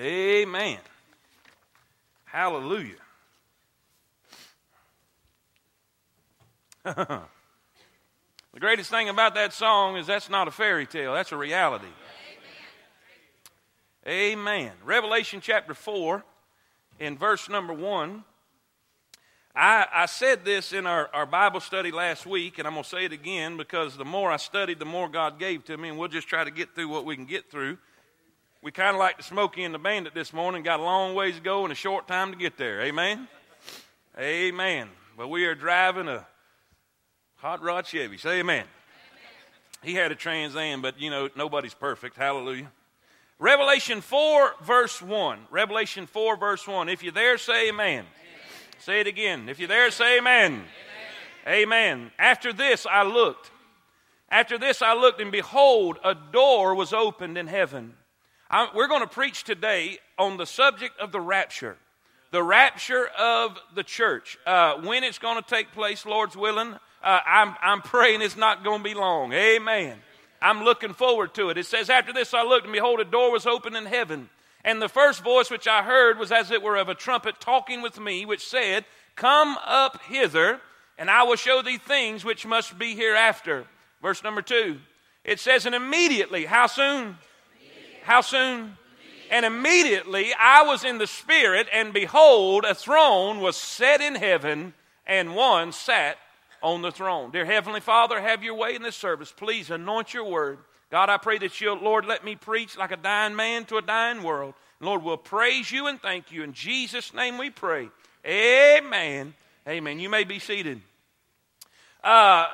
Amen. Hallelujah. the greatest thing about that song is that's not a fairy tale, that's a reality. Amen. Amen. Revelation chapter 4, in verse number 1. I, I said this in our, our Bible study last week, and I'm going to say it again because the more I studied, the more God gave to me, and we'll just try to get through what we can get through. We kind of like the Smokey and the Bandit this morning, got a long ways to go and a short time to get there. Amen? Amen. But we are driving a hot rod Chevy. Say amen. amen. He had a Trans Am, but you know, nobody's perfect. Hallelujah. Revelation 4, verse 1. Revelation 4, verse 1. If you're there, say amen. Say it again. If you're there, say amen. amen. Amen. After this, I looked. After this, I looked, and behold, a door was opened in heaven. I, we're going to preach today on the subject of the rapture. The rapture of the church. Uh, when it's going to take place, Lord's willing, uh, I'm, I'm praying it's not going to be long. Amen. I'm looking forward to it. It says, After this I looked, and behold, a door was opened in heaven. And the first voice which I heard was as it were of a trumpet talking with me, which said, Come up hither, and I will show thee things which must be hereafter. Verse number two. It says, And immediately, how soon? How soon? And immediately I was in the Spirit, and behold, a throne was set in heaven, and one sat on the throne. Dear Heavenly Father, have your way in this service. Please anoint your word. God, I pray that you'll, Lord, let me preach like a dying man to a dying world. Lord, we'll praise you and thank you. In Jesus' name we pray. Amen. Amen. You may be seated. Uh,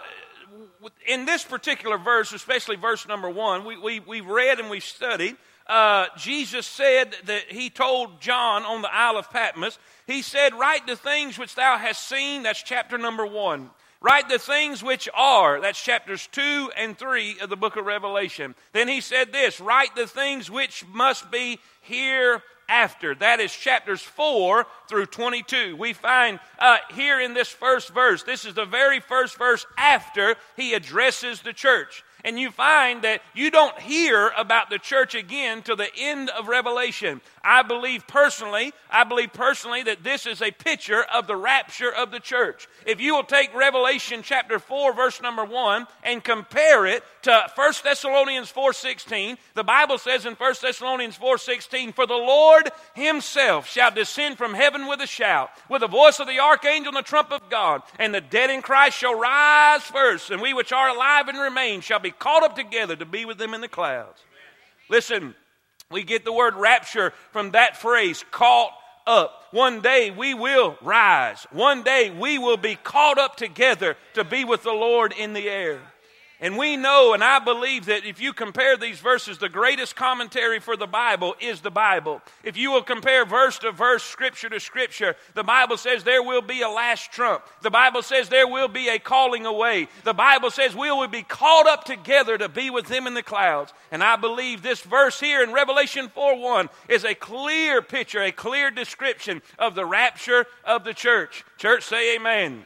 in this particular verse, especially verse number one, we, we, we read and we studied. Uh, Jesus said that he told John on the Isle of Patmos, he said, Write the things which thou hast seen. That's chapter number one. Write the things which are. That's chapters 2 and 3 of the book of Revelation. Then he said this Write the things which must be hereafter. That is chapters 4 through 22. We find uh, here in this first verse, this is the very first verse after he addresses the church and you find that you don't hear about the church again till the end of Revelation. I believe personally, I believe personally that this is a picture of the rapture of the church. If you will take Revelation chapter 4 verse number 1 and compare it to 1 Thessalonians 4:16, the Bible says in 1 Thessalonians 4:16, "For the Lord himself shall descend from heaven with a shout, with the voice of the archangel and the trump of God, and the dead in Christ shall rise first, and we which are alive and remain shall be caught up together to be with them in the clouds." Listen, we get the word rapture from that phrase, caught up. One day we will rise. One day we will be caught up together to be with the Lord in the air. And we know, and I believe that if you compare these verses, the greatest commentary for the Bible is the Bible. If you will compare verse to verse, scripture to scripture, the Bible says there will be a last trump. The Bible says there will be a calling away. The Bible says we will be called up together to be with Him in the clouds. And I believe this verse here in Revelation 4 1 is a clear picture, a clear description of the rapture of the church. Church, say amen.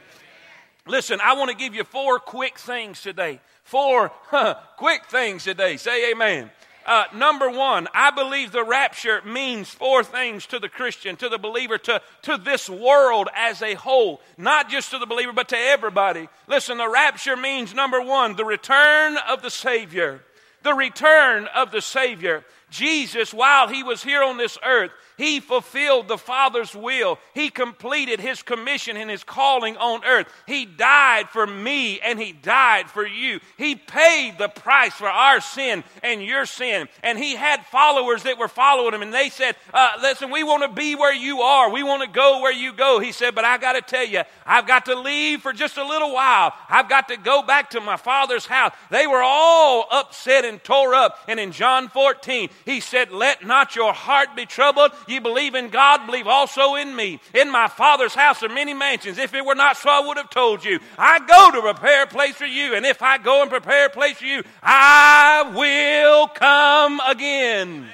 Listen, I want to give you four quick things today four quick things today. Say amen. Uh, number one, I believe the rapture means four things to the Christian, to the believer, to, to this world as a whole. Not just to the believer, but to everybody. Listen, the rapture means number one, the return of the Savior. The return of the Savior. Jesus, while he was here on this earth, he fulfilled the Father's will. He completed his commission and his calling on earth. He died for me and he died for you. He paid the price for our sin and your sin. And he had followers that were following him and they said, uh, Listen, we want to be where you are. We want to go where you go. He said, But I got to tell you, I've got to leave for just a little while. I've got to go back to my Father's house. They were all upset and tore up. And in John 14, he said, Let not your heart be troubled. You believe in God, believe also in me. In my Father's house are many mansions. If it were not so, I would have told you. I go to prepare a place for you, and if I go and prepare a place for you, I will come again.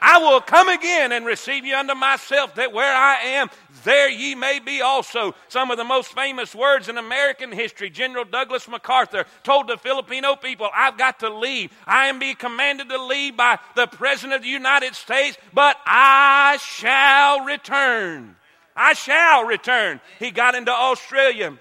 I will come again and receive you unto myself, that where I am, there ye may be also. Some of the most famous words in American history. General Douglas MacArthur told the Filipino people, I've got to leave. I am being commanded to leave by the President of the United States, but I shall return. I shall return. He got into Australia.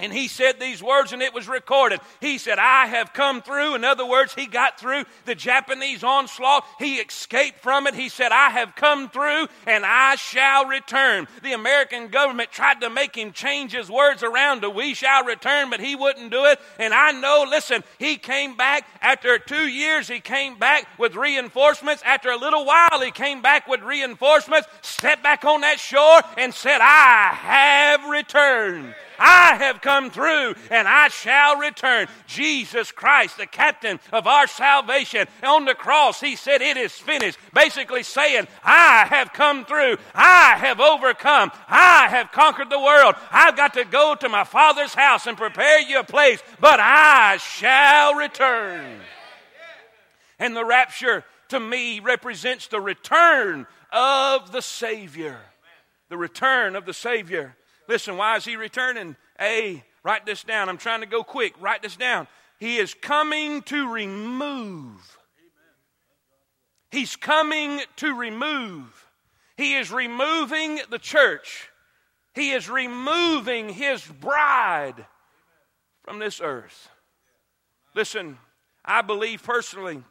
And he said these words, and it was recorded. He said, I have come through. In other words, he got through the Japanese onslaught. He escaped from it. He said, I have come through, and I shall return. The American government tried to make him change his words around to we shall return, but he wouldn't do it. And I know, listen, he came back. After two years, he came back with reinforcements. After a little while, he came back with reinforcements, stepped back on that shore, and said, I have returned. I have come through and I shall return. Jesus Christ, the captain of our salvation, on the cross, he said, It is finished. Basically saying, I have come through. I have overcome. I have conquered the world. I've got to go to my Father's house and prepare you a place, but I shall return. And the rapture to me represents the return of the Savior. The return of the Savior. Listen, why is he returning? A, write this down. I'm trying to go quick. Write this down. He is coming to remove. He's coming to remove. He is removing the church. He is removing his bride from this earth. Listen, I believe personally,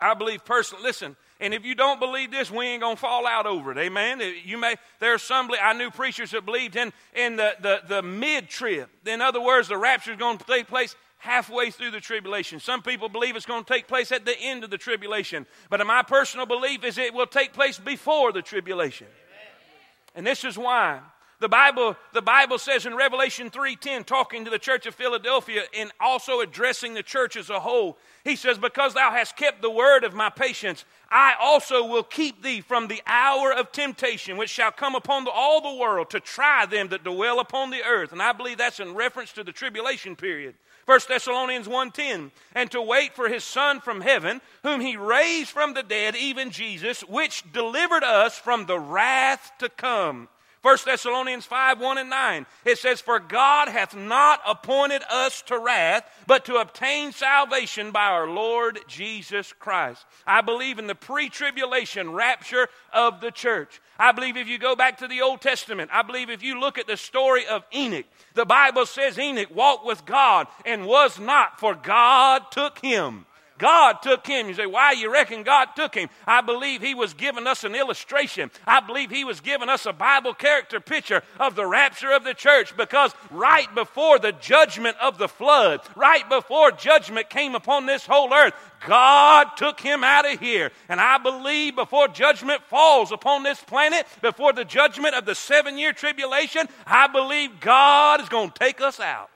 I believe personally, listen, and if you don't believe this, we ain't gonna fall out over it. Amen. You may there are some I knew preachers that believed in in the, the, the mid trib. In other words, the rapture is to take place halfway through the tribulation. Some people believe it's going to take place at the end of the tribulation. But my personal belief is it will take place before the tribulation. And this is why. The Bible, the Bible says in Revelation 3:10, talking to the church of Philadelphia and also addressing the church as a whole, he says, Because thou hast kept the word of my patience, I also will keep thee from the hour of temptation, which shall come upon the, all the world to try them that dwell upon the earth. And I believe that's in reference to the tribulation period. 1 Thessalonians 1:10 and to wait for his son from heaven whom he raised from the dead even Jesus which delivered us from the wrath to come 1 Thessalonians 5 1 and 9. It says, For God hath not appointed us to wrath, but to obtain salvation by our Lord Jesus Christ. I believe in the pre tribulation rapture of the church. I believe if you go back to the Old Testament, I believe if you look at the story of Enoch, the Bible says Enoch walked with God and was not, for God took him. God took him. You say, why you reckon God took him? I believe he was giving us an illustration. I believe he was giving us a Bible character picture of the rapture of the church because right before the judgment of the flood, right before judgment came upon this whole earth, God took him out of here. And I believe before judgment falls upon this planet, before the judgment of the seven year tribulation, I believe God is going to take us out.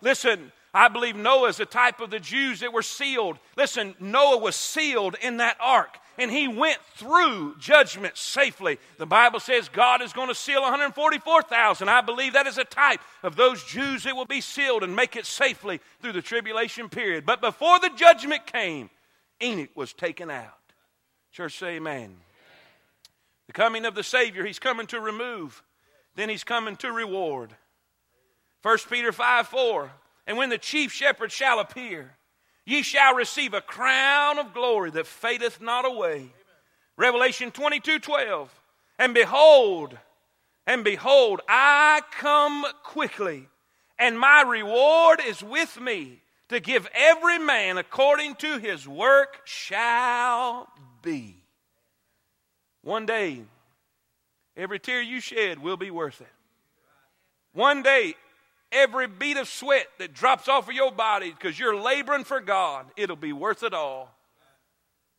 Listen, I believe Noah is a type of the Jews that were sealed. Listen, Noah was sealed in that ark and he went through judgment safely. The Bible says God is going to seal 144,000. I believe that is a type of those Jews that will be sealed and make it safely through the tribulation period. But before the judgment came, Enoch was taken out. Church say amen. The coming of the Savior, he's coming to remove, then he's coming to reward. 1 Peter 5 4. And when the chief shepherd shall appear, ye shall receive a crown of glory that fadeth not away. Amen. Revelation 22 12. And behold, and behold, I come quickly, and my reward is with me to give every man according to his work shall be. One day, every tear you shed will be worth it. One day, every bead of sweat that drops off of your body because you're laboring for God, it'll be worth it all.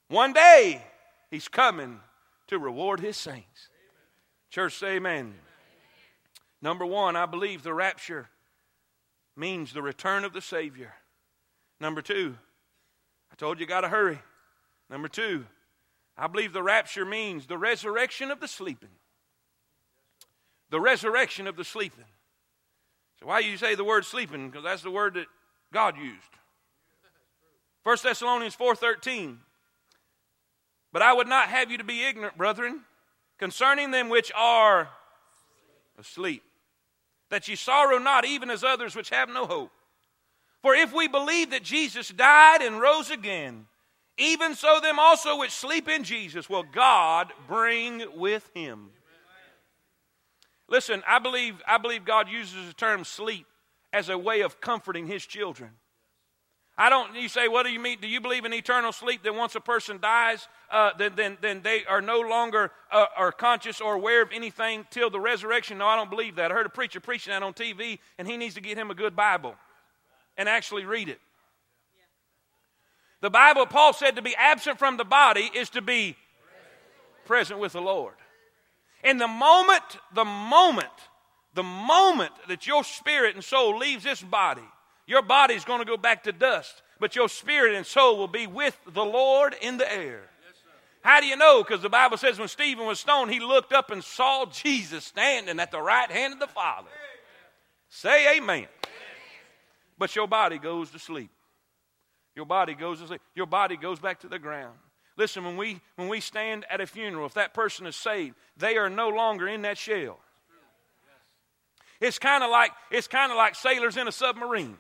One day, He's coming to reward His saints. Church, say amen. Number one, I believe the rapture means the return of the Savior. Number two, I told you got to hurry. Number two, I believe the rapture means the resurrection of the sleeping. The resurrection of the sleeping. So why do you say the word sleeping? Because that's the word that God used. 1 Thessalonians 4.13. But I would not have you to be ignorant, brethren, concerning them which are asleep, that ye sorrow not, even as others which have no hope. For if we believe that Jesus died and rose again, even so them also which sleep in Jesus will God bring with him. Listen, I believe, I believe God uses the term sleep as a way of comforting his children. I don't, you say, what do you mean? Do you believe in eternal sleep that once a person dies, uh, then, then, then they are no longer uh, are conscious or aware of anything till the resurrection? No, I don't believe that. I heard a preacher preaching that on TV, and he needs to get him a good Bible and actually read it. The Bible, Paul said to be absent from the body is to be present with the Lord. In the moment, the moment, the moment that your spirit and soul leaves this body, your body is going to go back to dust, but your spirit and soul will be with the Lord in the air. How do you know? Because the Bible says when Stephen was stoned, he looked up and saw Jesus standing at the right hand of the Father. Say amen. But your body goes to sleep. Your body goes to sleep. Your body goes back to the ground. Listen, when we when we stand at a funeral, if that person is saved, they are no longer in that shell. It's kind of like it's kind of like sailors in a submarine.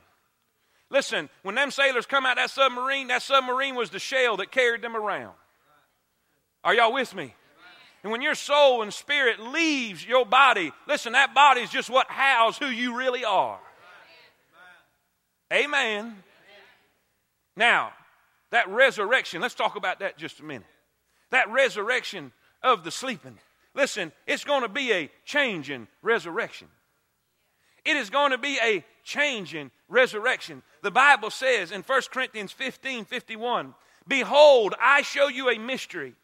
Listen, when them sailors come out that submarine, that submarine was the shell that carried them around. Are y'all with me? And when your soul and spirit leaves your body, listen, that body is just what houses who you really are. Amen. Now, that resurrection, let's talk about that just a minute. That resurrection of the sleeping. Listen, it's going to be a changing resurrection. It is going to be a changing resurrection. The Bible says in 1 Corinthians 15 51, Behold, I show you a mystery.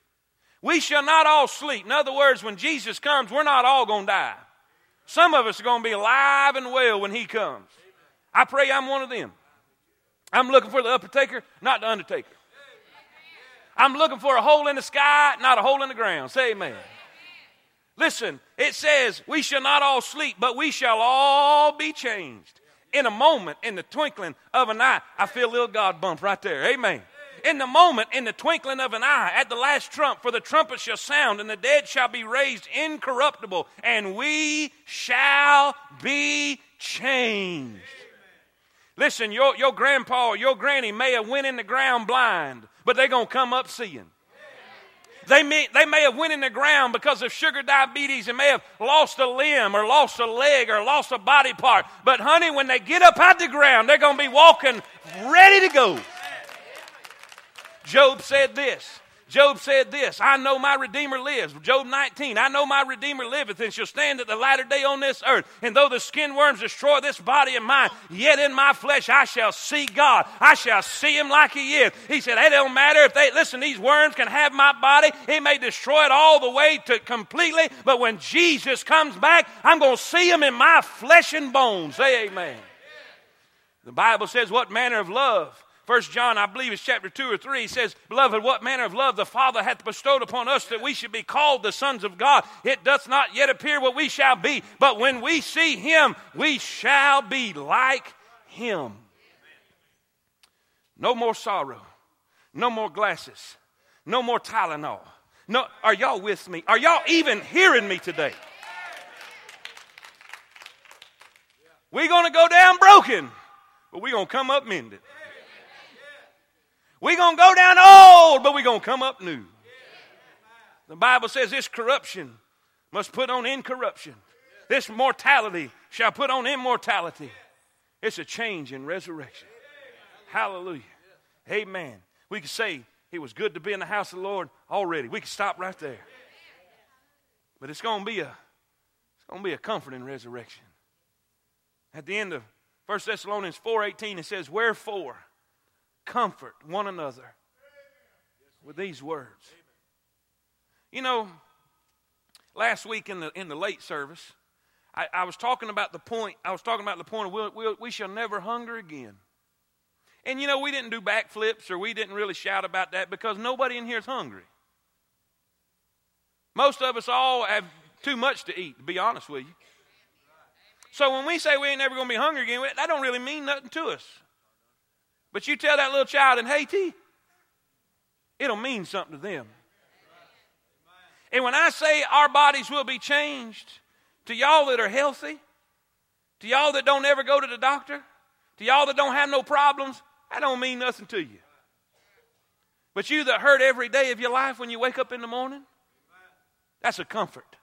We shall not all sleep. In other words, when Jesus comes, we're not all going to die. Some of us are going to be alive and well when He comes. I pray I'm one of them. I'm looking for the upper taker, not the undertaker. I'm looking for a hole in the sky, not a hole in the ground. Say amen. Listen, it says, We shall not all sleep, but we shall all be changed. In a moment, in the twinkling of an eye. I feel a little God bump right there. Amen. In the moment, in the twinkling of an eye, at the last trump, for the trumpet shall sound, and the dead shall be raised incorruptible, and we shall be changed. Listen, your, your grandpa, your granny may have went in the ground blind, but they're going to come up seeing. They may, they may have went in the ground because of sugar diabetes and may have lost a limb or lost a leg or lost a body part. But honey, when they get up out the ground, they're going to be walking ready to go. Job said this Job said this I know my Redeemer lives. Job 19, I know my Redeemer liveth and shall stand at the latter day on this earth. And though the skin worms destroy this body of mine, yet in my flesh I shall see God. I shall see him like he is. He said, It don't matter if they, listen, these worms can have my body. He may destroy it all the way to completely, but when Jesus comes back, I'm going to see him in my flesh and bones. Say amen. The Bible says, What manner of love First John, I believe it's chapter 2 or 3, He says, Beloved, what manner of love the Father hath bestowed upon us that we should be called the sons of God. It doth not yet appear what we shall be, but when we see him, we shall be like him. No more sorrow. No more glasses. No more Tylenol. No, are y'all with me? Are y'all even hearing me today? We're going to go down broken, but we're going to come up mended. We're going to go down old, but we're going to come up new. The Bible says this corruption must put on incorruption. This mortality shall put on immortality. It's a change in resurrection. Hallelujah. Amen. We could say it was good to be in the house of the Lord already. We could stop right there. But it's going to be a it's going to be a comforting resurrection. At the end of 1 Thessalonians 4:18 it says wherefore comfort one another with these words. You know, last week in the in the late service, I, I was talking about the point. I was talking about the point of we'll, we'll, we shall never hunger again. And you know, we didn't do backflips or we didn't really shout about that because nobody in here is hungry. Most of us all have too much to eat, to be honest with you. So when we say we ain't never going to be hungry again, that don't really mean nothing to us. But you tell that little child in Haiti, it'll mean something to them. And when I say our bodies will be changed, to y'all that are healthy, to y'all that don't ever go to the doctor, to y'all that don't have no problems, I don't mean nothing to you. But you that hurt every day of your life when you wake up in the morning, that's a comfort.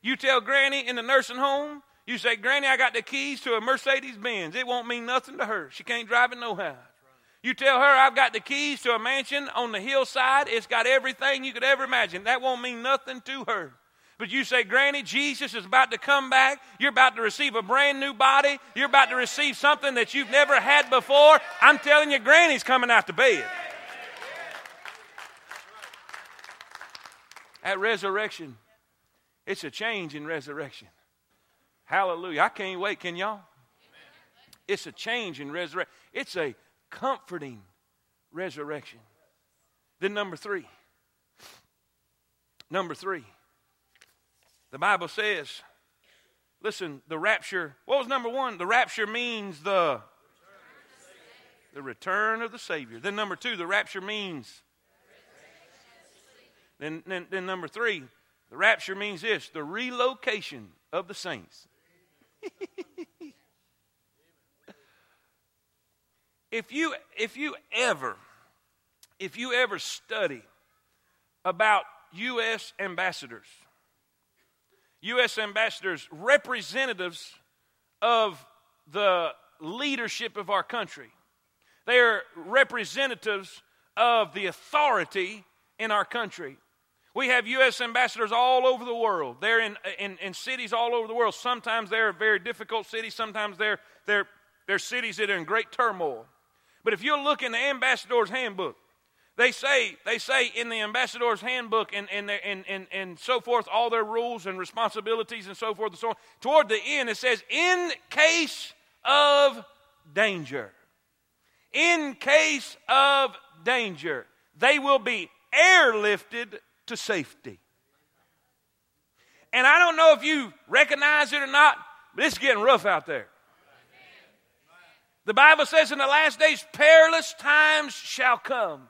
You tell Granny in the nursing home, you say, Granny, I got the keys to a Mercedes Benz. It won't mean nothing to her. She can't drive it no how. You tell her, I've got the keys to a mansion on the hillside. It's got everything you could ever imagine. That won't mean nothing to her. But you say, Granny, Jesus is about to come back. You're about to receive a brand new body. You're about to receive something that you've never had before. I'm telling you, Granny's coming out to bed. At resurrection, it's a change in resurrection. Hallelujah. I can't wait. Can y'all? It's a change in resurrection. It's a comforting resurrection. Then, number three. Number three. The Bible says, listen, the rapture, what was number one? The rapture means the the return of the Savior. Then number two, the rapture means. Then, then, then number three, the rapture means this the relocation of the saints. if you if you ever if you ever study about US ambassadors U.S. ambassadors, representatives of the leadership of our country. They are representatives of the authority in our country. We have U.S. ambassadors all over the world. They're in, in, in, cities all over the world. Sometimes they're very difficult cities, sometimes they're, they're, they're cities that are in great turmoil. But if you look in the ambassador's handbook, they say, they say in the ambassador's handbook and, and, and, and, and so forth, all their rules and responsibilities and so forth and so on. Toward the end, it says, in case of danger. In case of danger, they will be airlifted to safety. And I don't know if you recognize it or not, but it's getting rough out there. The Bible says in the last days, perilous times shall come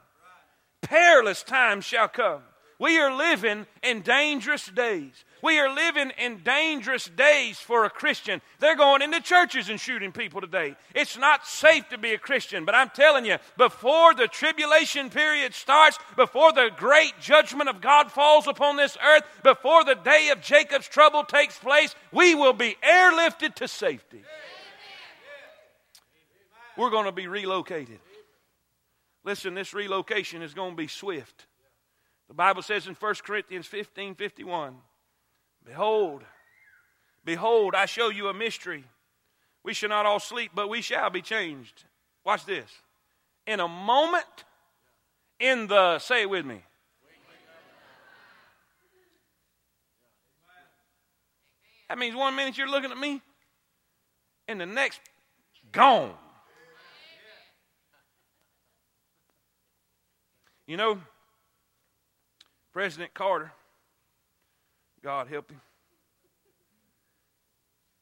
perilous times shall come. We are living in dangerous days. We are living in dangerous days for a Christian. They're going into churches and shooting people today. It's not safe to be a Christian, but I'm telling you, before the tribulation period starts, before the great judgment of God falls upon this earth, before the day of Jacob's trouble takes place, we will be airlifted to safety. We're going to be relocated. Listen, this relocation is going to be swift. The Bible says in 1 Corinthians 15 51, Behold, behold, I show you a mystery. We shall not all sleep, but we shall be changed. Watch this. In a moment, in the, say it with me. That means one minute you're looking at me, and the next, gone. You know, President Carter, God help him,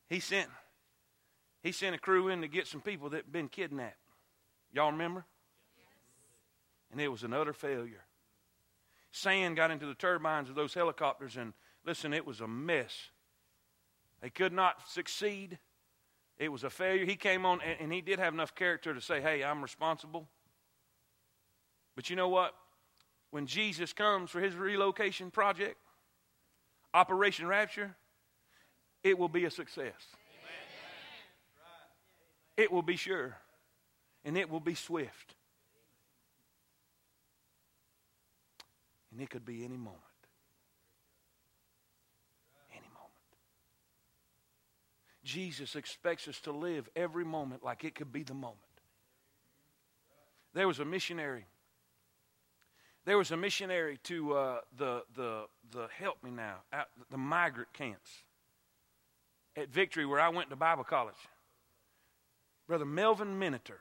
he sent he sent a crew in to get some people that had been kidnapped. Y'all remember? And it was an utter failure. Sand got into the turbines of those helicopters, and listen, it was a mess. They could not succeed. It was a failure. He came on, and, and he did have enough character to say, Hey, I'm responsible. But you know what? When Jesus comes for his relocation project, Operation Rapture, it will be a success. It will be sure. And it will be swift. And it could be any moment. Any moment. Jesus expects us to live every moment like it could be the moment. There was a missionary there was a missionary to uh, the, the, the, help me now, out, the migrant camps at Victory where I went to Bible college. Brother Melvin Miniter.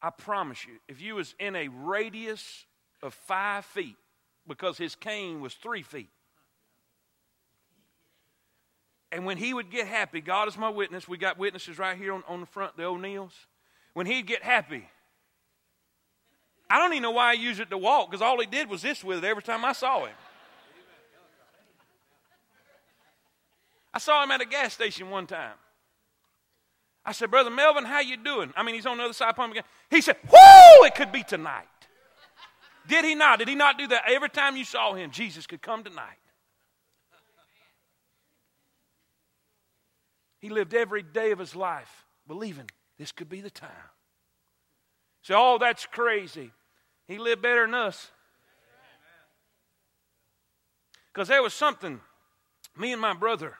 I promise you, if you was in a radius of five feet, because his cane was three feet, and when he would get happy, God is my witness. We got witnesses right here on, on the front, the O'Neills. When he'd get happy, I don't even know why he used it to walk because all he did was this with it every time I saw him. I saw him at a gas station one time. I said, Brother Melvin, how you doing? I mean, he's on the other side of Pumpkin. He said, Whoo, it could be tonight. Did he not? Did he not do that? Every time you saw him, Jesus could come tonight. He lived every day of his life believing this could be the time. Say, oh, that's crazy. He lived better than us. Because there was something, me and my brother,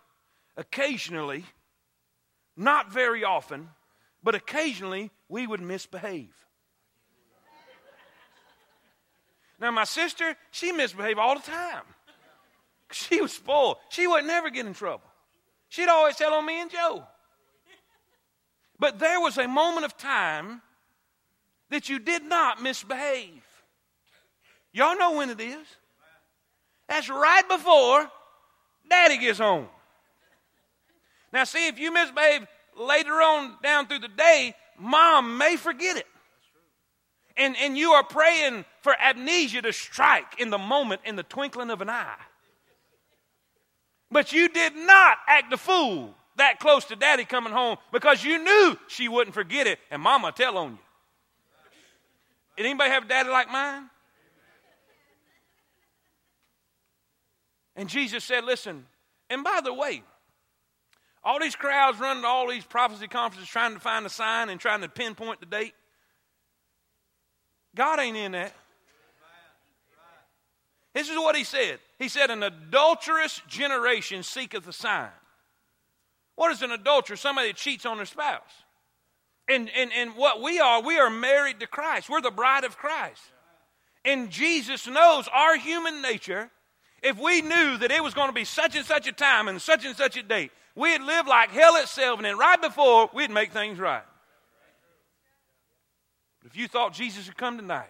occasionally, not very often, but occasionally, we would misbehave. Now, my sister, she misbehaved all the time. She was spoiled. She would never get in trouble. She'd always tell on me and Joe. But there was a moment of time that you did not misbehave. Y'all know when it is. That's right before daddy gets home. Now, see, if you misbehave later on down through the day, mom may forget it. And, and you are praying for amnesia to strike in the moment, in the twinkling of an eye. But you did not act a fool that close to daddy coming home because you knew she wouldn't forget it and mama tell on you. Did anybody have a daddy like mine? And Jesus said, Listen, and by the way, all these crowds running to all these prophecy conferences trying to find a sign and trying to pinpoint the date. God ain't in that. This is what he said. He said, An adulterous generation seeketh a sign. What is an adulterer? Somebody that cheats on their spouse. And, and, and what we are, we are married to Christ. We're the bride of Christ. And Jesus knows our human nature. If we knew that it was going to be such and such a time and such and such a date, we'd live like hell itself, and then right before, we'd make things right. But if you thought Jesus would come tonight,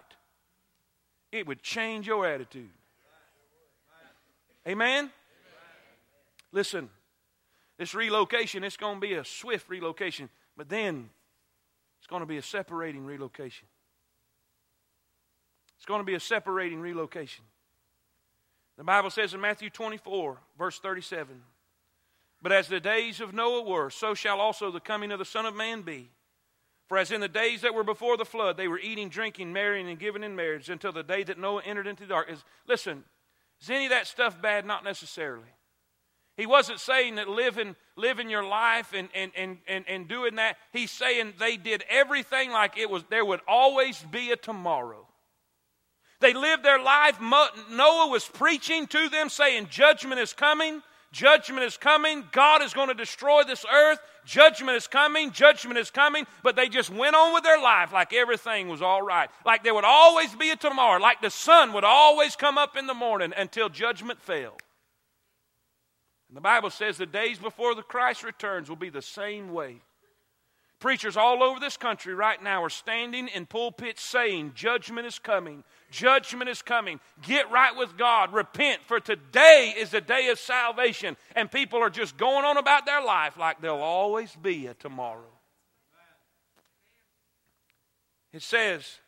it would change your attitude. Amen? Listen, this relocation, it's going to be a swift relocation, but then it's going to be a separating relocation. It's going to be a separating relocation. The Bible says in Matthew 24, verse 37 But as the days of Noah were, so shall also the coming of the Son of Man be. For as in the days that were before the flood, they were eating, drinking, marrying, and giving in marriage until the day that Noah entered into the ark. Is, Listen, is any of that stuff bad? Not necessarily. He wasn't saying that living, living your life and, and, and, and, and doing that. He's saying they did everything like it was, there would always be a tomorrow. They lived their life. Noah was preaching to them, saying, Judgment is coming. Judgment is coming. God is going to destroy this earth. Judgment is coming. Judgment is coming. But they just went on with their life like everything was all right. Like there would always be a tomorrow. Like the sun would always come up in the morning until judgment fell. And the Bible says the days before the Christ returns will be the same way. Preachers all over this country right now are standing in pulpits saying, Judgment is coming. Judgment is coming. Get right with God. Repent, for today is the day of salvation. And people are just going on about their life like there'll always be a tomorrow. It says,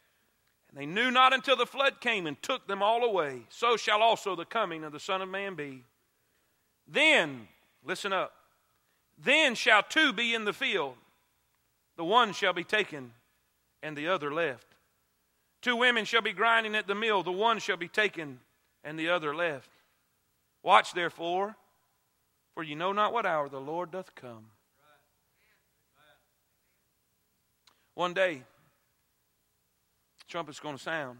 And they knew not until the flood came and took them all away. So shall also the coming of the Son of Man be. Then, listen up, then shall two be in the field the one shall be taken and the other left. Two women shall be grinding at the mill, the one shall be taken and the other left. Watch therefore, for you know not what hour the Lord doth come. One day, trumpet's going to sound.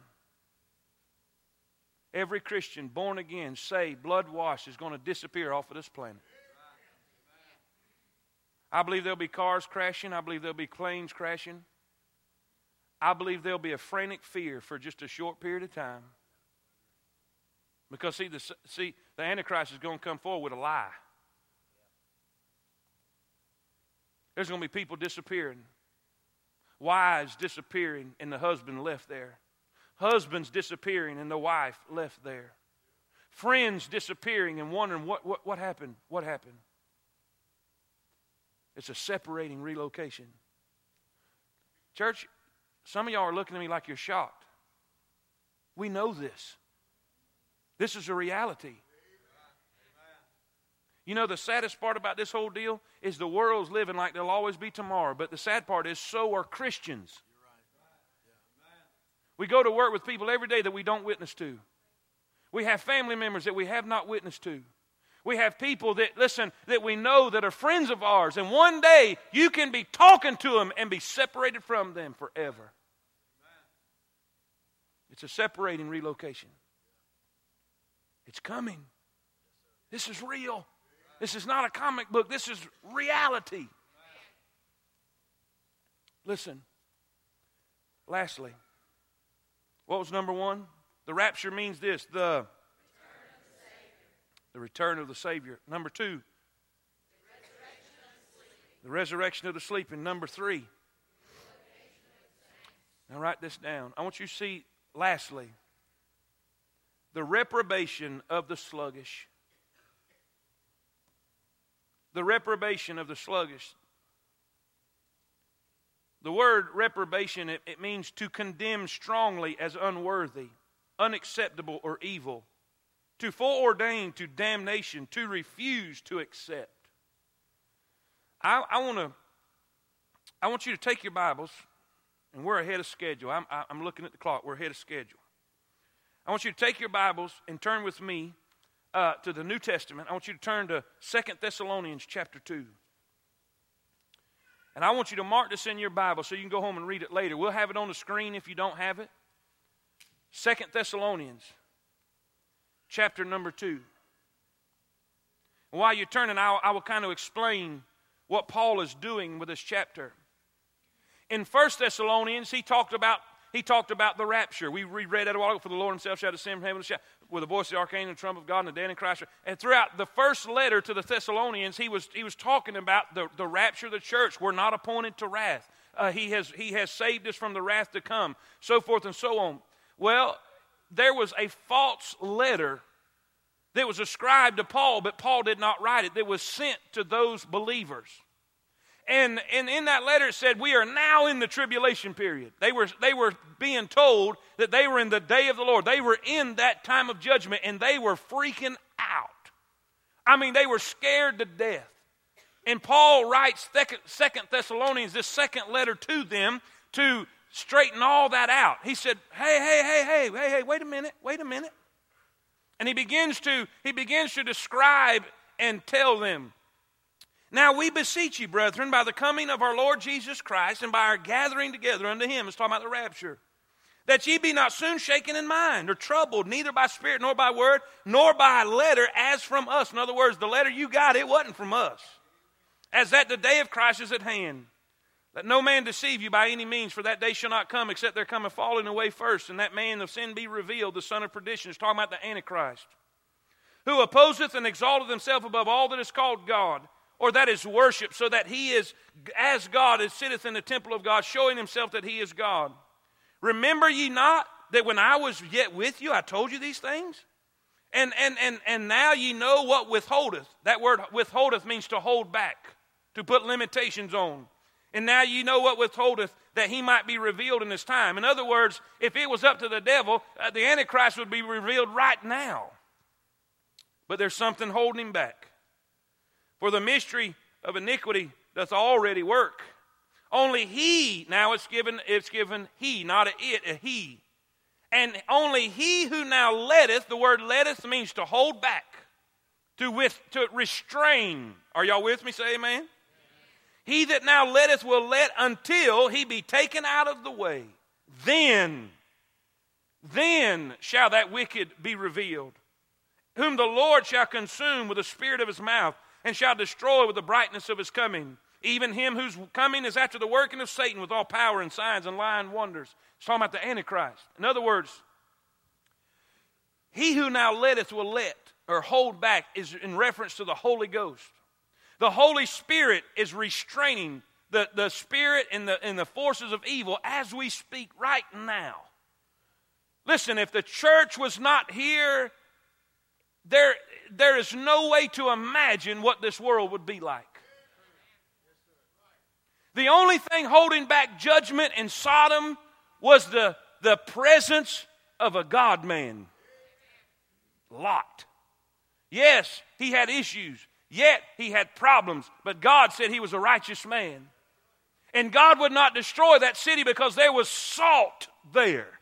Every Christian born again, saved, blood washed, is going to disappear off of this planet. I believe there'll be cars crashing. I believe there'll be planes crashing. I believe there'll be a frantic fear for just a short period of time. Because, see, the, see, the Antichrist is going to come forward with a lie. There's going to be people disappearing, wives disappearing, and the husband left there. Husbands disappearing, and the wife left there. Friends disappearing and wondering what, what, what happened? What happened? It's a separating relocation. Church, some of y'all are looking at me like you're shocked. We know this. This is a reality. You know, the saddest part about this whole deal is the world's living like there'll always be tomorrow. But the sad part is, so are Christians. We go to work with people every day that we don't witness to. We have family members that we have not witnessed to. We have people that, listen, that we know that are friends of ours, and one day you can be talking to them and be separated from them forever. It's a separating relocation. It's coming. This is real. This is not a comic book, this is reality. Listen, lastly, what was number one? The rapture means this the, the return of the Savior. Number two, the resurrection of the sleeping. Number three, now write this down. I want you to see, lastly, the reprobation of the sluggish the reprobation of the sluggish. The word reprobation, it, it, means to condemn strongly as unworthy, unacceptable, or evil, to foreordain to damnation, to refuse to accept. I, I want to. I want you to take your Bibles, and we're ahead of schedule. I'm, I'm looking at the clock. We're ahead of schedule. I want you to take your Bibles and turn with me uh, to the New Testament, I want you to turn to Second Thessalonians chapter 2. And I want you to mark this in your Bible so you can go home and read it later. We'll have it on the screen if you don't have it. Second Thessalonians chapter number 2. While you're turning, I, I will kind of explain what Paul is doing with this chapter. In First Thessalonians, he talked about he talked about the rapture. We read that a while ago. For the Lord himself shall descend from heaven with the voice of the archangel and the trumpet of God and the dead in Christ. And throughout the first letter to the Thessalonians, he was, he was talking about the, the rapture of the church. We're not appointed to wrath. Uh, he, has, he has saved us from the wrath to come, so forth and so on. Well, there was a false letter that was ascribed to Paul, but Paul did not write it, that was sent to those believers. And, and in that letter it said, We are now in the tribulation period. They were, they were being told that they were in the day of the Lord. They were in that time of judgment and they were freaking out. I mean, they were scared to death. And Paul writes Second Thessalonians, this second letter to them to straighten all that out. He said, Hey, hey, hey, hey, hey, hey, wait a minute, wait a minute. And he begins to he begins to describe and tell them now we beseech you, brethren, by the coming of our Lord Jesus Christ and by our gathering together unto him, it's talking about the rapture, that ye be not soon shaken in mind or troubled, neither by spirit nor by word, nor by letter as from us. In other words, the letter you got, it wasn't from us. As that the day of Christ is at hand. Let no man deceive you by any means, for that day shall not come except there come a falling away first, and that man of sin be revealed, the son of perdition. It's talking about the Antichrist, who opposeth and exalteth himself above all that is called God or that is worship, so that he is as God as sitteth in the temple of God, showing himself that he is God. Remember ye not that when I was yet with you, I told you these things? And and and and now ye know what withholdeth. That word withholdeth means to hold back, to put limitations on. And now ye know what withholdeth that he might be revealed in this time. In other words, if it was up to the devil, uh, the Antichrist would be revealed right now. But there's something holding him back. For the mystery of iniquity doth already work. Only he, now it's given, it's given he, not a it, a he. And only he who now letteth, the word letteth means to hold back, to with to restrain. Are y'all with me? Say amen. He that now letteth will let until he be taken out of the way. Then, then shall that wicked be revealed, whom the Lord shall consume with the spirit of his mouth and shall destroy with the brightness of his coming. Even him whose coming is after the working of Satan with all power and signs and lying wonders. It's talking about the Antichrist. In other words, he who now letteth will let or hold back is in reference to the Holy Ghost. The Holy Spirit is restraining the, the spirit and the, and the forces of evil as we speak right now. Listen, if the church was not here, there, there is no way to imagine what this world would be like. The only thing holding back judgment in Sodom was the, the presence of a God man. Lot. Yes, he had issues. Yet he had problems. But God said he was a righteous man. And God would not destroy that city because there was salt there.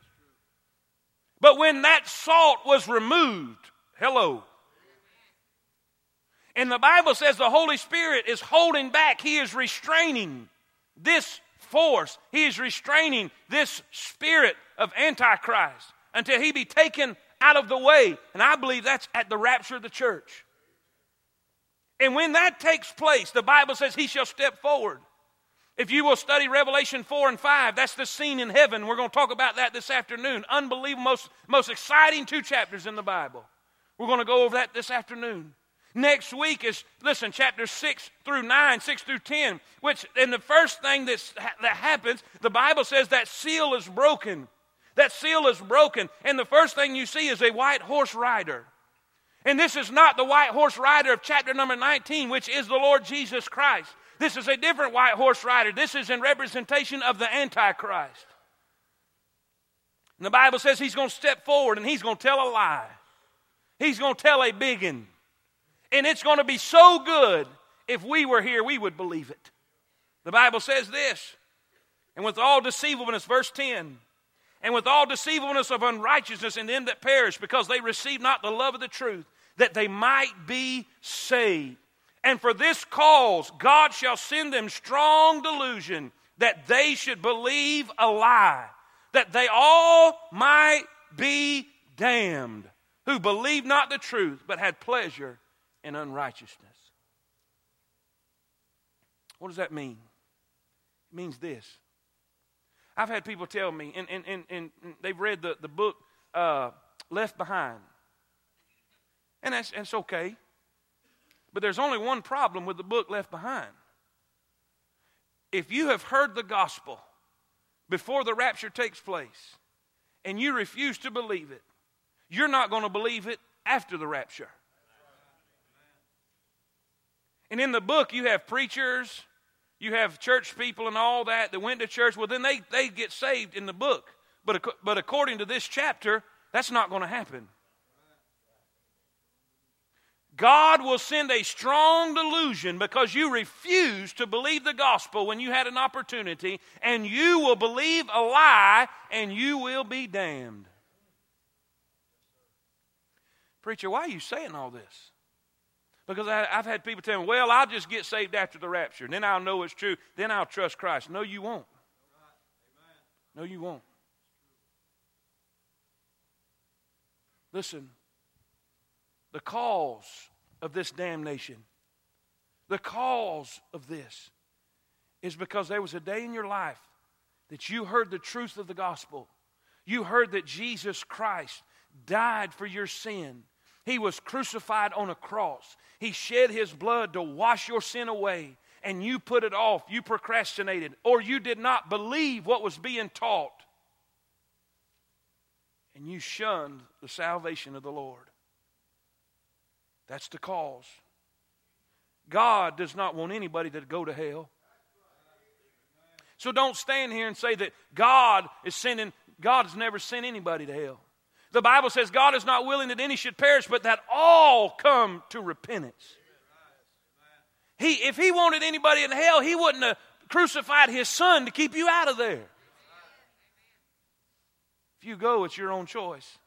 But when that salt was removed, hello. And the Bible says the Holy Spirit is holding back, He is restraining this force, He is restraining this spirit of Antichrist until He be taken out of the way. And I believe that's at the rapture of the church. And when that takes place, the Bible says He shall step forward. If you will study Revelation 4 and 5, that's the scene in heaven. We're going to talk about that this afternoon. Unbelievable, most, most exciting two chapters in the Bible. We're going to go over that this afternoon. Next week is, listen, chapter 6 through 9, 6 through 10, which, and the first thing that's, that happens, the Bible says that seal is broken. That seal is broken. And the first thing you see is a white horse rider. And this is not the white horse rider of chapter number 19, which is the Lord Jesus Christ. This is a different white horse rider. This is in representation of the Antichrist. And the Bible says he's going to step forward and he's going to tell a lie. He's going to tell a big one. And it's going to be so good, if we were here, we would believe it. The Bible says this, and with all deceivableness, verse 10, and with all deceivableness of unrighteousness in them that perish, because they receive not the love of the truth, that they might be saved. And for this cause, God shall send them strong delusion that they should believe a lie, that they all might be damned, who believed not the truth, but had pleasure in unrighteousness. What does that mean? It means this. I've had people tell me, and, and, and, and they've read the, the book uh, Left Behind. And that's, that's okay. But there's only one problem with the book left behind. If you have heard the gospel before the rapture takes place and you refuse to believe it, you're not going to believe it after the rapture. And in the book, you have preachers, you have church people, and all that that went to church. Well, then they, they get saved in the book. But, but according to this chapter, that's not going to happen. God will send a strong delusion because you refuse to believe the gospel when you had an opportunity, and you will believe a lie and you will be damned. Preacher, why are you saying all this? Because I, have had people tell me, well, I'll just get saved after the rapture, and then I'll know it's true, then I'll trust Christ. No, you won't. No, you won't. Listen, the cause of this damnation, the cause of this, is because there was a day in your life that you heard the truth of the gospel. You heard that Jesus Christ died for your sin. He was crucified on a cross. He shed his blood to wash your sin away, and you put it off. You procrastinated, or you did not believe what was being taught, and you shunned the salvation of the Lord. That's the cause. God does not want anybody to go to hell. So don't stand here and say that God is sending, God has never sent anybody to hell. The Bible says God is not willing that any should perish, but that all come to repentance. He, if He wanted anybody in hell, He wouldn't have crucified His Son to keep you out of there. If you go, it's your own choice.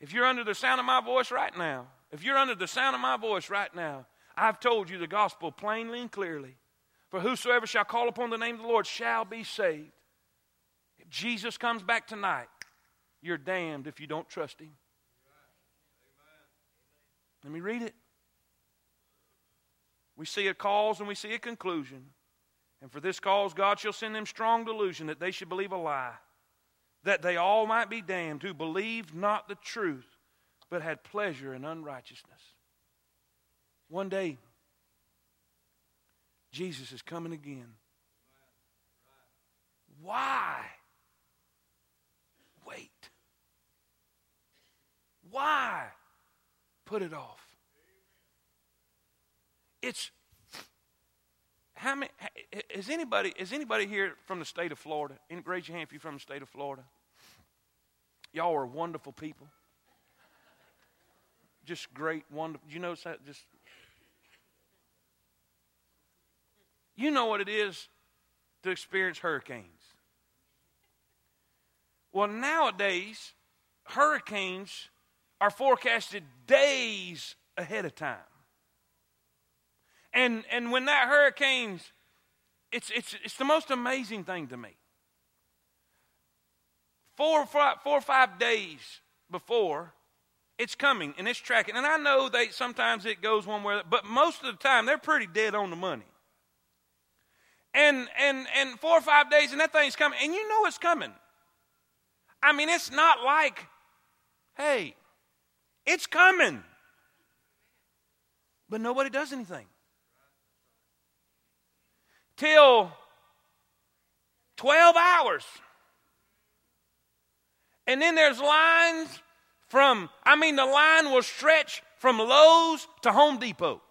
If you're under the sound of my voice right now, if you're under the sound of my voice right now, I've told you the gospel plainly and clearly. For whosoever shall call upon the name of the Lord shall be saved. If Jesus comes back tonight, you're damned if you don't trust him. Let me read it. We see a cause and we see a conclusion. And for this cause, God shall send them strong delusion that they should believe a lie, that they all might be damned who believed not the truth but had pleasure in unrighteousness. One day, Jesus is coming again. Why? Wait. Why put it off? It's how many is anybody is anybody here from the state of Florida? Raise your hand if you're from the state of Florida. Y'all are wonderful people. Just great, wonderful. You know that? Just you know what it is to experience hurricanes. Well, nowadays, hurricanes are forecasted days ahead of time. And, and when that hurricane's, it's, it's, it's the most amazing thing to me. Four five, four or five days before, it's coming and it's tracking. And I know they sometimes it goes one way, but most of the time they're pretty dead on the money. And and and four or five days and that thing's coming, and you know it's coming. I mean, it's not like, hey, it's coming. But nobody does anything. Till 12 hours. And then there's lines from, I mean, the line will stretch from Lowe's to Home Depot.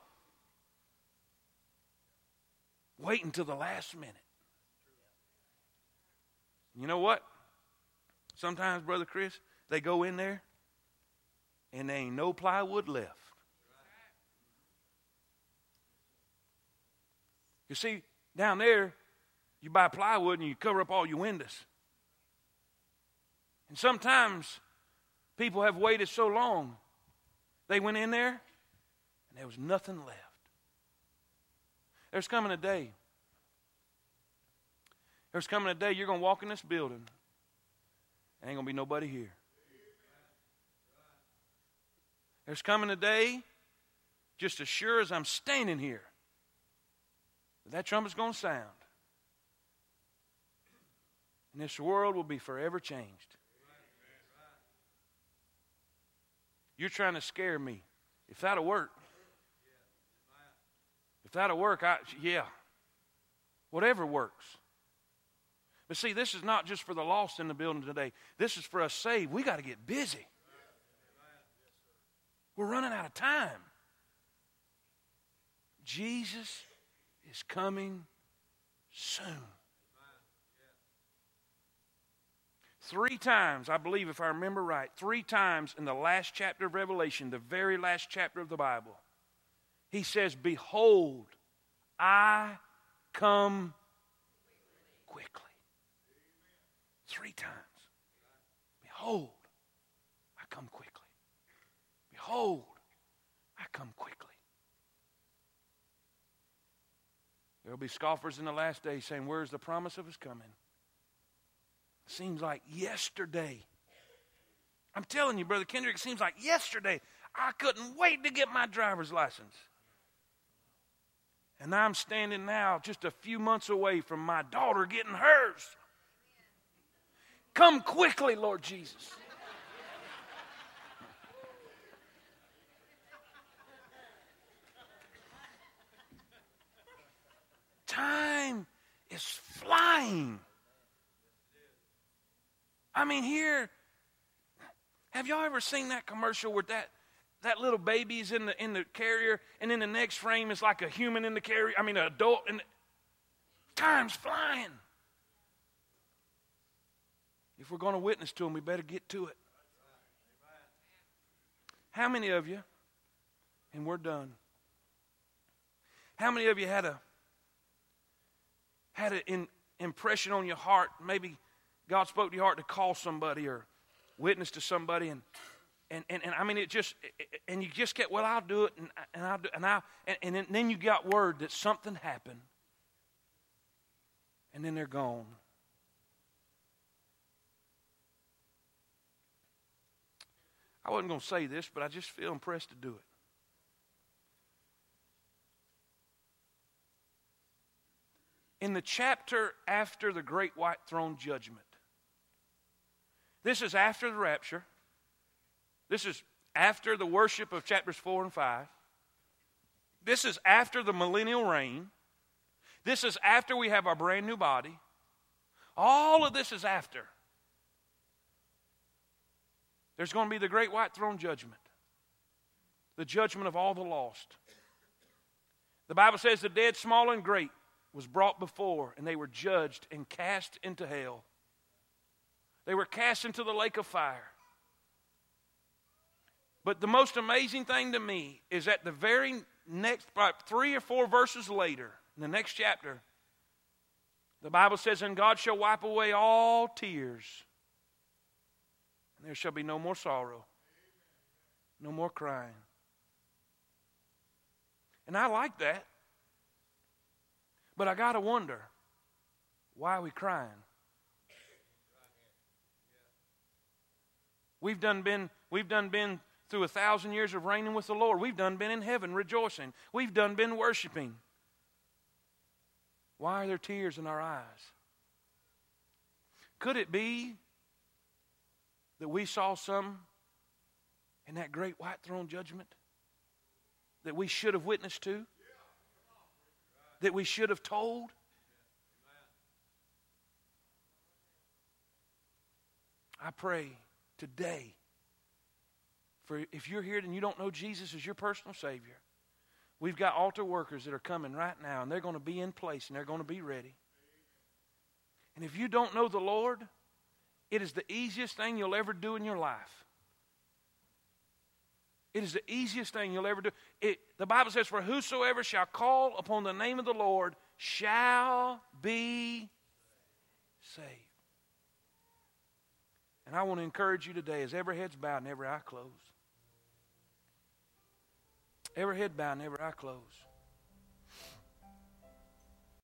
Wait until the last minute. You know what? Sometimes, Brother Chris, they go in there and there ain't no plywood left. You see, down there, you buy plywood and you cover up all your windows. And sometimes people have waited so long, they went in there and there was nothing left. There's coming a day. There's coming a day you're going to walk in this building. Ain't going to be nobody here. There's coming a day, just as sure as I'm standing here, that, that trumpet's going to sound. And this world will be forever changed. You're trying to scare me. If that'll work, if that'll work, I, yeah. Whatever works. But see, this is not just for the lost in the building today. This is for us saved. We got to get busy. We're running out of time. Jesus is coming soon. Three times, I believe, if I remember right, three times in the last chapter of Revelation, the very last chapter of the Bible, he says, Behold, I come quickly. Three times. Behold. Behold, I come quickly. There will be scoffers in the last days saying, Where's the promise of his coming? Seems like yesterday. I'm telling you, Brother Kendrick, it seems like yesterday. I couldn't wait to get my driver's license. And I'm standing now just a few months away from my daughter getting hers. Come quickly, Lord Jesus. Time is flying. I mean, here, have y'all ever seen that commercial where that that little baby's in the in the carrier, and in the next frame is like a human in the carrier? I mean, an adult, and time's flying. If we're going to witness to them, we better get to it. How many of you, and we're done. How many of you had a had an impression on your heart. Maybe God spoke to your heart to call somebody or witness to somebody, and and, and, and I mean, it just, and you just get, well, I'll do it, and, and I'll do, and I, and, and then you got word that something happened, and then they're gone. I wasn't going to say this, but I just feel impressed to do it. In the chapter after the great white throne judgment. This is after the rapture. This is after the worship of chapters 4 and 5. This is after the millennial reign. This is after we have our brand new body. All of this is after. There's going to be the great white throne judgment, the judgment of all the lost. The Bible says the dead, small and great, was brought before, and they were judged and cast into hell. They were cast into the lake of fire. But the most amazing thing to me is at the very next, about three or four verses later, in the next chapter, the Bible says, And God shall wipe away all tears, and there shall be no more sorrow, no more crying. And I like that. But I got to wonder why are we crying? We've done been we've done been through a thousand years of reigning with the Lord. We've done been in heaven rejoicing. We've done been worshiping. Why are there tears in our eyes? Could it be that we saw some in that great white throne judgment that we should have witnessed to? That we should have told? I pray today for if you're here and you don't know Jesus as your personal Savior, we've got altar workers that are coming right now and they're going to be in place and they're going to be ready. And if you don't know the Lord, it is the easiest thing you'll ever do in your life. It is the easiest thing you'll ever do. It, the Bible says, For whosoever shall call upon the name of the Lord shall be saved. And I want to encourage you today as every head's bowed and every eye closed. Every head bowed and every eye closed.